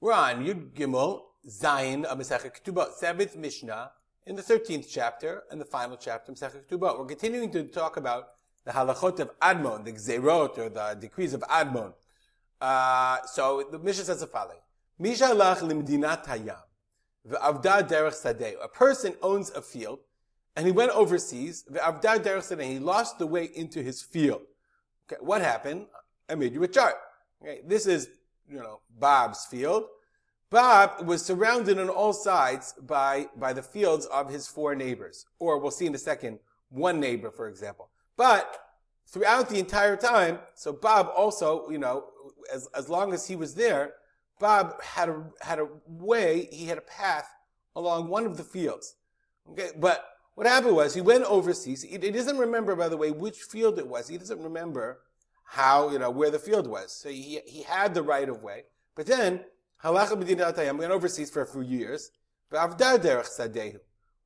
We're on Yud Gimel, Zayin of Masechet Ketubot, seventh Mishnah, in the 13th chapter, and the final chapter of Masechet Ketubot. We're continuing to talk about the halachot of Admon, the Gzerot, or the decrees of Admon. Uh, so the Mishnah says the following. Misha lach limdinat hayam, v'avda derech sadeh. A person owns a field, and he went overseas, v'avda derech sadeh, he lost the way into his field. Okay, what happened? I made you a chart. Okay, this is you know, Bob's field. Bob was surrounded on all sides by, by the fields of his four neighbors. Or we'll see in a second, one neighbor, for example. But throughout the entire time, so Bob also, you know, as, as long as he was there, Bob had a, had a way, he had a path along one of the fields. Okay, but what happened was he went overseas. He, he doesn't remember, by the way, which field it was. He doesn't remember how, you know, where the field was. So he, he had the right of way. But then, halacha b'dinat went overseas for a few years.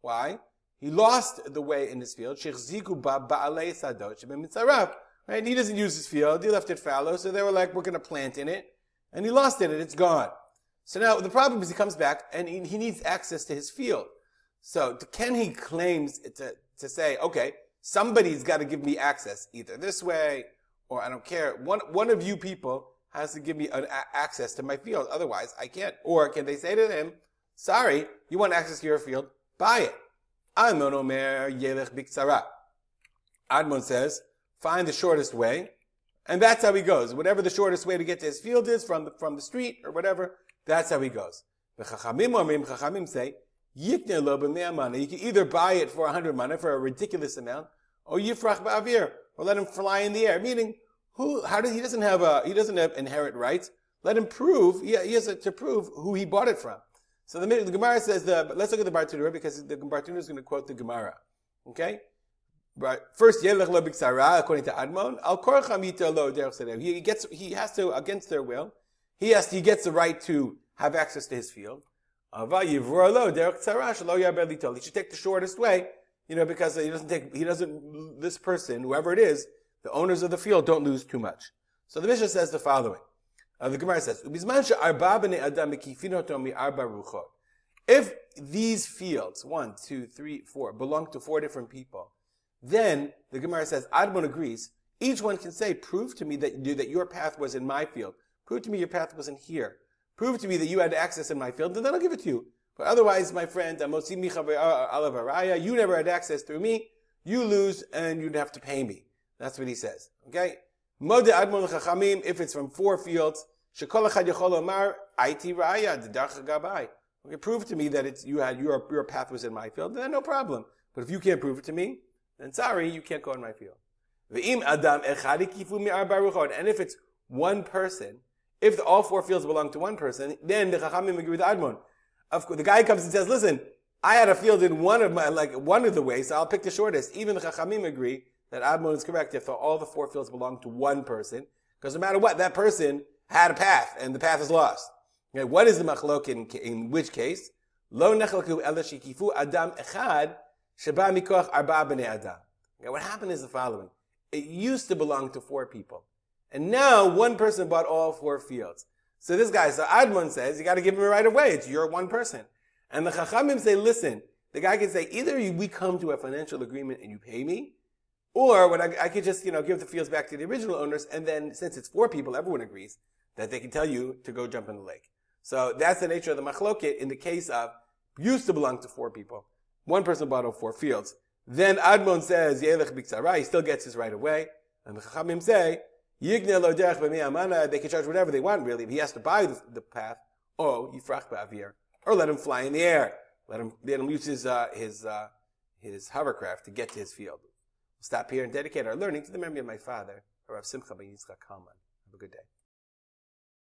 Why? He lost the way in his field. Right? He doesn't use his field. He left it fallow. So they were like, we're going to plant in it. And he lost it and it's gone. So now the problem is he comes back and he, he needs access to his field. So can he claims to, to say, okay, somebody's got to give me access either this way or I don't care. One, one of you people has to give me an a- access to my field. Otherwise, I can't. Or can they say to him, sorry, you want access to your field? Buy it. Admon Omer Yelech Biktsara. Admon says, find the shortest way. And that's how he goes. Whatever the shortest way to get to his field is from the, from the street or whatever, that's how he goes. The Chachamim Omrim, Chachamim say, Yikne lo You can either buy it for a hundred mana for a ridiculous amount, or Yifrach Ba'avir, or let him fly in the air. Meaning, who, how does, he doesn't have a, he doesn't have inherent rights. Let him prove, yeah, he has to prove who he bought it from. So the, the Gemara says the, let's look at the Bartenura because the Bartenura is going to quote the Gemara. Okay? Right. First, Yelech lo biksara, according to Admon, al korcham lo derech He gets, he has to, against their will, he has, he gets the right to have access to his field. He should take the shortest way, you know, because he doesn't take, he doesn't, this person, whoever it is, the owners of the field don't lose too much. So the Mishnah says the following. Uh, the Gemara says, If these fields, one, two, three, four, belong to four different people, then the Gemara says, Admon agrees, each one can say, prove to me that, that your path was in my field. Prove to me your path wasn't here. Prove to me that you had access in my field, and then I'll give it to you. But otherwise, my friend, uh, uh, you never had access through me. You lose, and you'd have to pay me. That's what he says. Okay? If it's from four fields. Okay, prove to me that it's, you had, your, your path was in my field, then no problem. But if you can't prove it to me, then sorry, you can't go in my field. And if it's one person, if the, all four fields belong to one person, then the chachamim agree with admon. Of course, the guy comes and says, listen, I had a field in one of my, like, one of the ways, so I'll pick the shortest. Even the chachamim agree that Admon is correct if all the four fields belong to one person, because no matter what, that person had a path, and the path is lost. Okay, what is the machlok in, in which case? Lo nechlaku ela shikifu adam echad sheba mikoch arba b'nei adam. What happened is the following. It used to belong to four people. And now one person bought all four fields. So this guy, so Admon says, you gotta give him a right of way. It's your one person. And the Chachamim say, listen, the guy can say, either we come to a financial agreement and you pay me, or when I, I, could just, you know, give the fields back to the original owners, and then since it's four people, everyone agrees that they can tell you to go jump in the lake. So that's the nature of the machloket in the case of used to belong to four people. One person bought all four fields. Then Admon says, Yelech Biksara, he still gets his right away. And the Chachamim say, They can charge whatever they want, really. He has to buy the, the path, or Yifrach ba'avir, or let him fly in the air. Let him, let him use his, uh, his, uh, his hovercraft to get to his field We stop here and dedicate our learning to the memory of my father, Rav Simcha ben Yitzchak Kalman. Have a good day.